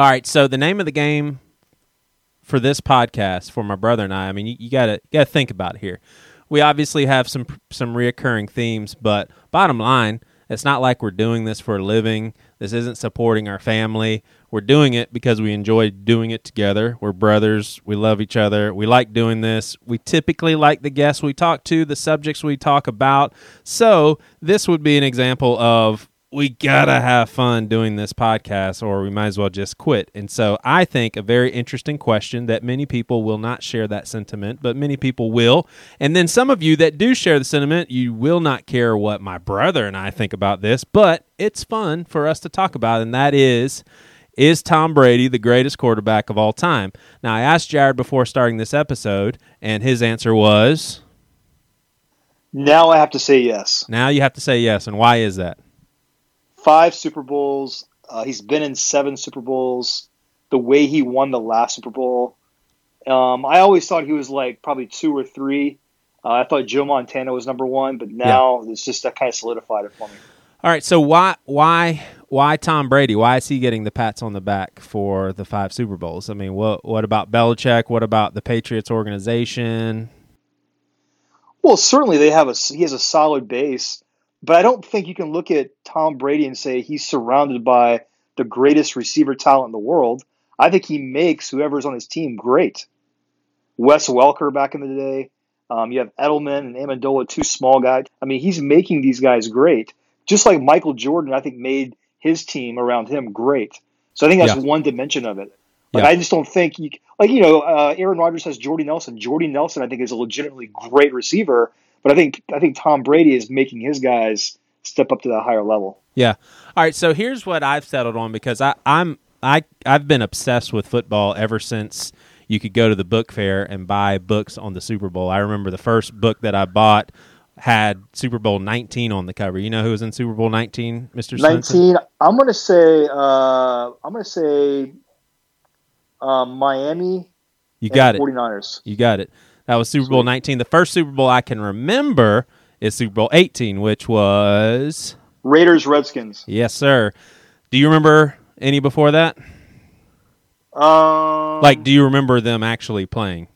All right, so the name of the game for this podcast for my brother and I, I mean, you, you gotta you gotta think about it here. We obviously have some some reoccurring themes, but bottom line, it's not like we're doing this for a living. This isn't supporting our family. We're doing it because we enjoy doing it together. We're brothers. We love each other. We like doing this. We typically like the guests we talk to, the subjects we talk about. So, this would be an example of we gotta have fun doing this podcast or we might as well just quit. And so I think a very interesting question that many people will not share that sentiment, but many people will. And then some of you that do share the sentiment, you will not care what my brother and I think about this, but it's fun for us to talk about, and that is is Tom Brady the greatest quarterback of all time? Now, I asked Jared before starting this episode, and his answer was. Now I have to say yes. Now you have to say yes, and why is that? Five Super Bowls. Uh, he's been in seven Super Bowls. The way he won the last Super Bowl. Um, I always thought he was like probably two or three. Uh, I thought Joe Montana was number one, but now yeah. it's just that kind of solidified it for me. All right, so why why why Tom Brady? Why is he getting the pats on the back for the five Super Bowls? I mean, what what about Belichick? What about the Patriots organization? Well, certainly they have a he has a solid base, but I don't think you can look at Tom Brady and say he's surrounded by the greatest receiver talent in the world. I think he makes whoever's on his team great. Wes Welker back in the day. Um, you have Edelman and Amendola, two small guys. I mean, he's making these guys great just like Michael Jordan, I think made his team around him great. So I think that's yeah. one dimension of it. Like yeah. I just don't think you like you know uh, Aaron Rodgers has Jordy Nelson. Jordy Nelson I think is a legitimately great receiver, but I think I think Tom Brady is making his guys step up to that higher level. Yeah. All right. So here's what I've settled on because I, I'm I I've been obsessed with football ever since you could go to the book fair and buy books on the Super Bowl. I remember the first book that I bought had Super Bowl 19 on the cover. You know who was in Super Bowl 19, Mr. 19. I'm going to say uh, I'm going to say um, Miami. You got it. 49ers. You got it. That was Super Sweet. Bowl 19. The first Super Bowl I can remember is Super Bowl 18, which was Raiders Redskins. Yes, sir. Do you remember any before that? Um, like, do you remember them actually playing?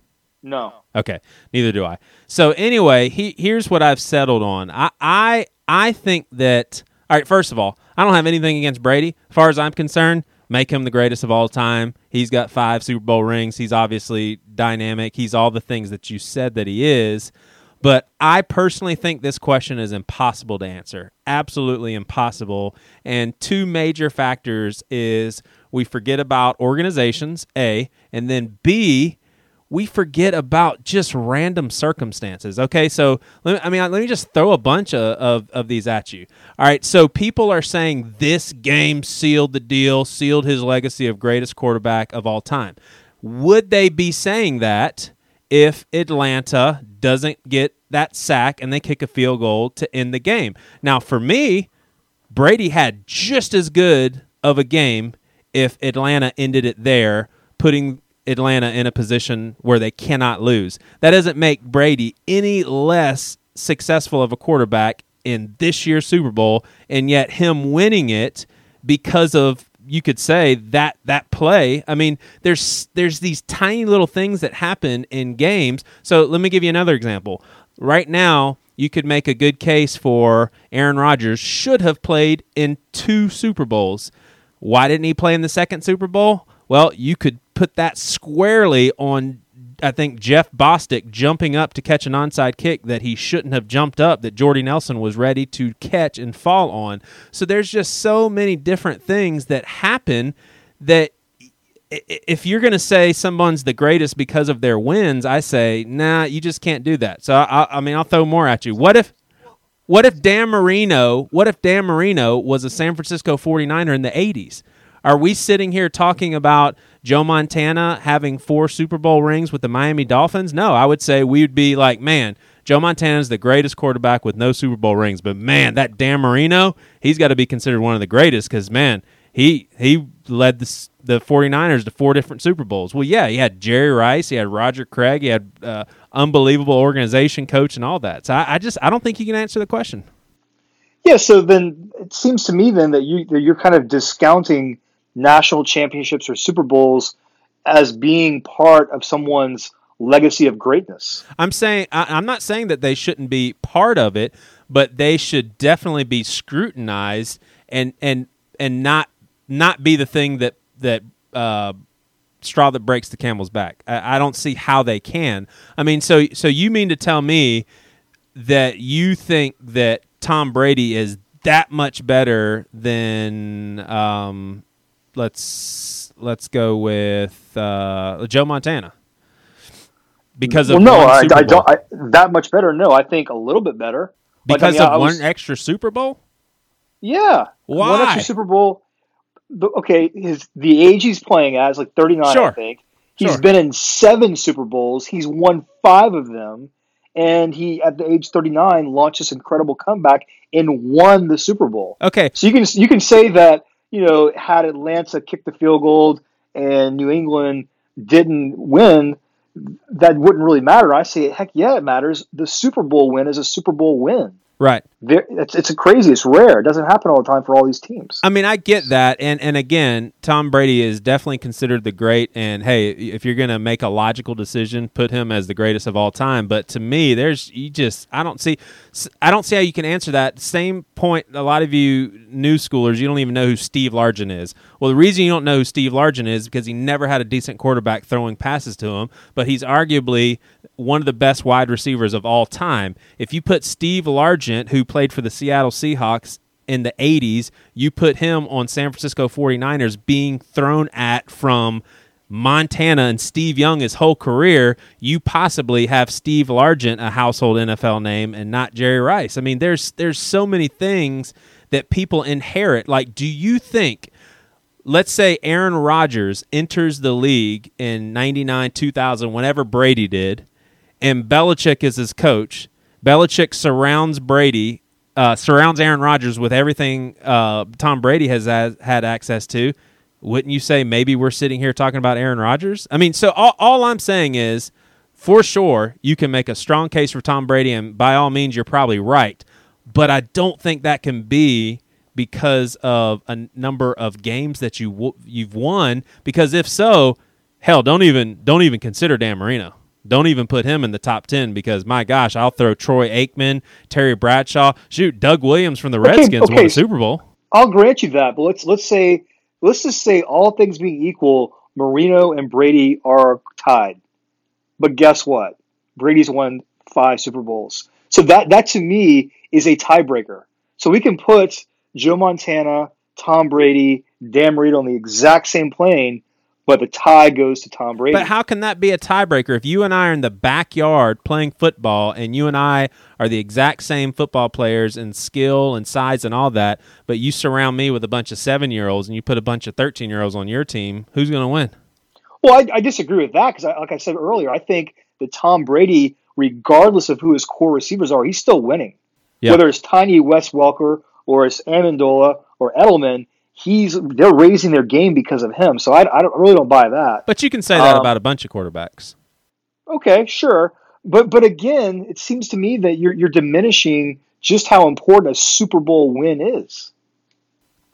No. Okay, neither do I. So anyway, he, here's what I've settled on. I, I I think that all right. First of all, I don't have anything against Brady. As far as I'm concerned, make him the greatest of all time. He's got five Super Bowl rings. He's obviously dynamic. He's all the things that you said that he is. But I personally think this question is impossible to answer. Absolutely impossible. And two major factors is we forget about organizations, A, and then B, we forget about just random circumstances. Okay, so me, I mean, let me just throw a bunch of, of, of, these at you. All right, so people are saying this game sealed the deal, sealed his legacy of greatest quarterback of all time. Would they be saying that if Atlanta doesn't get that sack and they kick a field goal to end the game? Now, for me, Brady had just as good of a game if Atlanta ended it there, putting Atlanta in a position where they cannot lose. That doesn't make Brady any less successful of a quarterback in this year's Super Bowl, and yet him winning it because of you could say that that play. I mean, there's there's these tiny little things that happen in games. So let me give you another example. Right now, you could make a good case for Aaron Rodgers should have played in two Super Bowls. Why didn't he play in the second Super Bowl? Well, you could put that squarely on I think Jeff Bostic jumping up to catch an onside kick that he shouldn't have jumped up that Jordy Nelson was ready to catch and fall on. So there's just so many different things that happen that if you're going to say someone's the greatest because of their wins, I say, nah, you just can't do that. So I, I mean, I'll throw more at you. What if what if Dan Marino, what if Dan Marino was a San Francisco 49er in the 80s? Are we sitting here talking about Joe Montana having four Super Bowl rings with the Miami Dolphins? No, I would say we'd be like, man, Joe Montana's the greatest quarterback with no Super Bowl rings, but man, that Dan Marino, he's got to be considered one of the greatest because man, he he led the the 49ers to four different Super Bowls. Well, yeah, he had Jerry Rice, he had Roger Craig, he had uh, unbelievable organization coach and all that. So I, I just I don't think you can answer the question. Yeah, so then it seems to me then that you that you're kind of discounting national championships or Super Bowls as being part of someone's legacy of greatness. I'm saying I, am not saying that they shouldn't be part of it, but they should definitely be scrutinized and and and not not be the thing that that uh, straw that breaks the camel's back. I, I don't see how they can. I mean, so so you mean to tell me that you think that Tom Brady is that much better than um, let's let's go with uh, Joe Montana because of well, no, I, I, don't I, that much better. No, I think a little bit better because like, I mean, of was, one extra Super Bowl. Yeah, why one extra Super Bowl? Okay, his the age he's playing as like thirty nine. Sure. I think he's sure. been in seven Super Bowls. He's won five of them and he at the age 39 launched this incredible comeback and won the Super Bowl. Okay. So you can you can say that, you know, had Atlanta kicked the field goal and New England didn't win, that wouldn't really matter. I say, heck yeah, it matters. The Super Bowl win is a Super Bowl win. Right. It's it's crazy. It's rare. It doesn't happen all the time for all these teams. I mean, I get that, and and again, Tom Brady is definitely considered the great. And hey, if you're going to make a logical decision, put him as the greatest of all time. But to me, there's you just I don't see I don't see how you can answer that. Same point. A lot of you new schoolers, you don't even know who Steve Largent is. Well, the reason you don't know who Steve Largent is because he never had a decent quarterback throwing passes to him. But he's arguably one of the best wide receivers of all time. If you put Steve Largent, who played for the Seattle Seahawks in the 80s, you put him on San Francisco 49ers being thrown at from Montana and Steve Young his whole career, you possibly have Steve Largent, a household NFL name, and not Jerry Rice. I mean, there's there's so many things that people inherit. Like, do you think let's say Aaron Rodgers enters the league in 99, 2000, whenever Brady did, and Belichick is his coach. Belichick surrounds Brady, uh, surrounds Aaron Rodgers with everything uh, Tom Brady has had access to. Wouldn't you say maybe we're sitting here talking about Aaron Rodgers? I mean, so all, all I'm saying is, for sure, you can make a strong case for Tom Brady, and by all means, you're probably right. But I don't think that can be because of a number of games that you you've won. Because if so, hell, don't even don't even consider Dan Marino. Don't even put him in the top 10 because, my gosh, I'll throw Troy Aikman, Terry Bradshaw. Shoot, Doug Williams from the Redskins okay, okay. won the Super Bowl. I'll grant you that, but let's let's say let's just say all things being equal, Marino and Brady are tied. But guess what? Brady's won five Super Bowls. So that that to me is a tiebreaker. So we can put Joe Montana, Tom Brady, Dan Marino on the exact same plane, but the tie goes to Tom Brady. But how can that be a tiebreaker if you and I are in the backyard playing football and you and I are the exact same football players in skill and size and all that, but you surround me with a bunch of seven year olds and you put a bunch of 13 year olds on your team, who's going to win? Well, I, I, disagree with that because, like I said earlier, I think that Tom Brady, regardless of who his core receivers are, he's still winning. Yep. Whether it's Tiny Wes Welker or it's Amendola or Edelman, he's they're raising their game because of him. So I, I don't really don't buy that. But you can say that um, about a bunch of quarterbacks. Okay, sure, but but again, it seems to me that you're you're diminishing just how important a Super Bowl win is.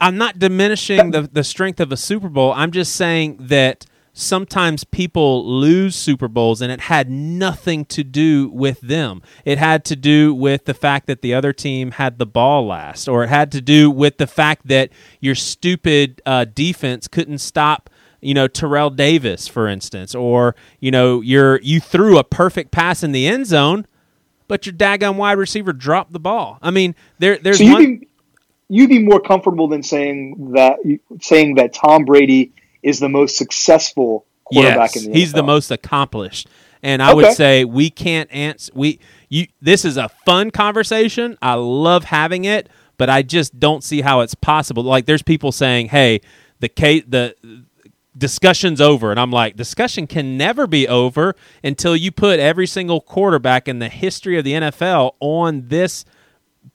I'm not diminishing that, the the strength of a Super Bowl. I'm just saying that sometimes people lose Super Bowls and it had nothing to do with them. It had to do with the fact that the other team had the ball last, or it had to do with the fact that your stupid uh, defense couldn't stop. You know Terrell Davis, for instance, or you know you you threw a perfect pass in the end zone, but your daggone wide receiver dropped the ball. I mean, there there's so one. You'd be, you'd be more comfortable than saying that saying that Tom Brady is the most successful quarterback yes, in the NFL. he's the most accomplished. And I okay. would say we can't answer we you this is a fun conversation. I love having it, but I just don't see how it's possible. Like there's people saying, "Hey, the case the discussion's over." And I'm like, "Discussion can never be over until you put every single quarterback in the history of the NFL on this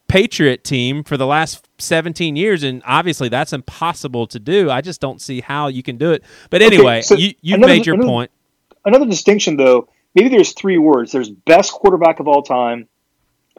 Patriot team for the last 17 years, and obviously that's impossible to do. I just don't see how you can do it. But anyway, okay, so you, you made your another, point. Another distinction, though, maybe there's three words there's best quarterback of all time,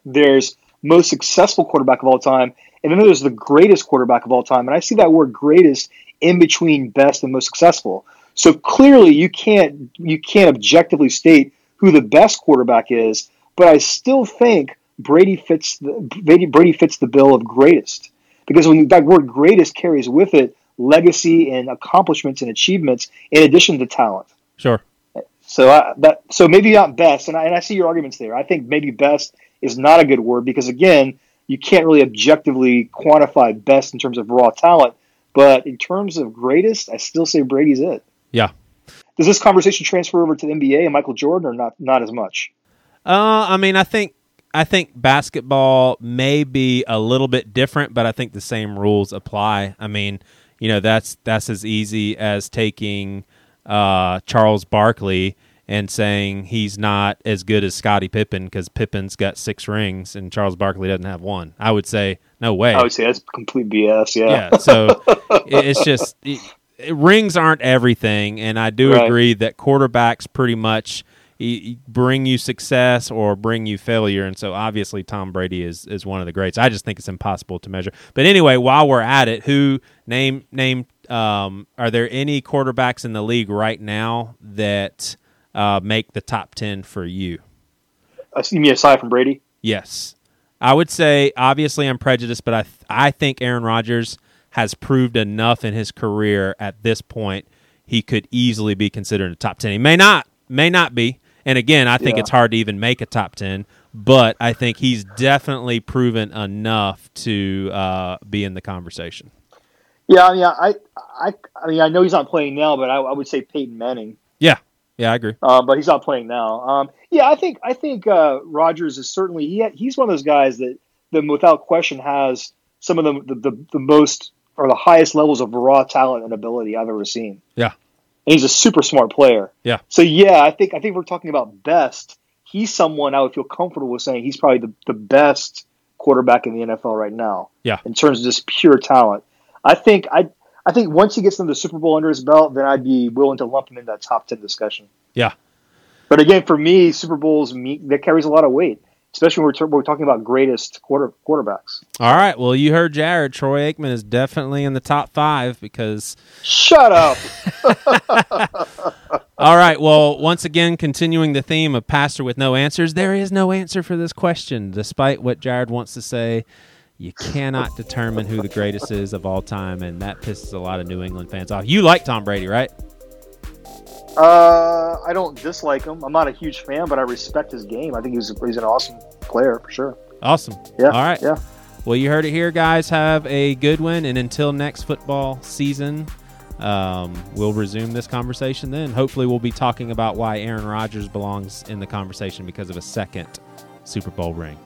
there's most successful quarterback of all time, and then there's the greatest quarterback of all time. And I see that word greatest in between best and most successful. So clearly, you can't you can't objectively state who the best quarterback is. But I still think Brady fits the Brady, Brady fits the bill of greatest because when that word greatest carries with it legacy and accomplishments and achievements in addition to talent. Sure. So I, that so maybe not best, and I, and I see your arguments there. I think maybe best is not a good word because again, you can't really objectively quantify best in terms of raw talent. But in terms of greatest, I still say Brady's it. Yeah. Does this conversation transfer over to the NBA and Michael Jordan, or not? Not as much. Uh, I mean, I think I think basketball may be a little bit different, but I think the same rules apply. I mean, you know, that's that's as easy as taking uh, Charles Barkley and saying he's not as good as Scottie Pippen because Pippen's got six rings and Charles Barkley doesn't have one. I would say no way. I would say that's complete BS. Yeah. Yeah. So it's just it, rings aren't everything, and I do Right. agree that quarterbacks pretty much bring you success or bring you failure, and so obviously Tom Brady is is one of the greats. I just think it's impossible to measure. But anyway, while we're at it, who name name um, are there any quarterbacks in the league right now that uh, make the top ten for you? Uh, You mean aside from Brady? Yes. I would say obviously I'm prejudiced, but I th- I think Aaron Rodgers has proved enough in his career at this point he could easily be considered a top 10. He may not may not be. And again, I think Yeah. it's hard to even make a top 10, but I think he's definitely proven enough to uh, be in the conversation. Yeah, I mean, I, I, I mean, I know he's not playing now, but I, I would say Peyton Manning. Yeah. Yeah, I agree. Uh, but he's not playing now. Um, yeah, I think I think uh, Rodgers is certainly he he's one of those guys that that without question has some of the, the the the most or the highest levels of raw talent and ability I've ever seen. Yeah. And he's a super smart player. Yeah. So yeah, I think I think we're talking about best. He's someone I would feel comfortable with saying he's probably the, the best quarterback in the NFL right now. Yeah. In terms of just pure talent, I think I I think once he gets into the Super Bowl under his belt, then I'd be willing to lump him in that top ten discussion. Yeah. But again, for me, Super Bowls me, that carries a lot of weight, especially when we're, we're talking about greatest quarter quarterbacks. All right. Well, you heard Jared. Troy Aikman is definitely in the top five because Shut up. All right. Well, once again, continuing the theme of pastor with no answers, there is no answer for this question, despite what Jared wants to say. You cannot determine who the greatest is of all time, and that pisses a lot of New England fans off. You like Tom Brady, right? Uh, I don't dislike him. I'm not a huge fan, but I respect his game. I think he's he's an awesome player for sure. Awesome. Yeah. All right. Yeah. Well, you heard it here, guys. Have a good one, and until next football season, um, we'll resume this conversation then. Hopefully, we'll be talking about why Aaron Rodgers belongs in the conversation because of a second Super Bowl ring.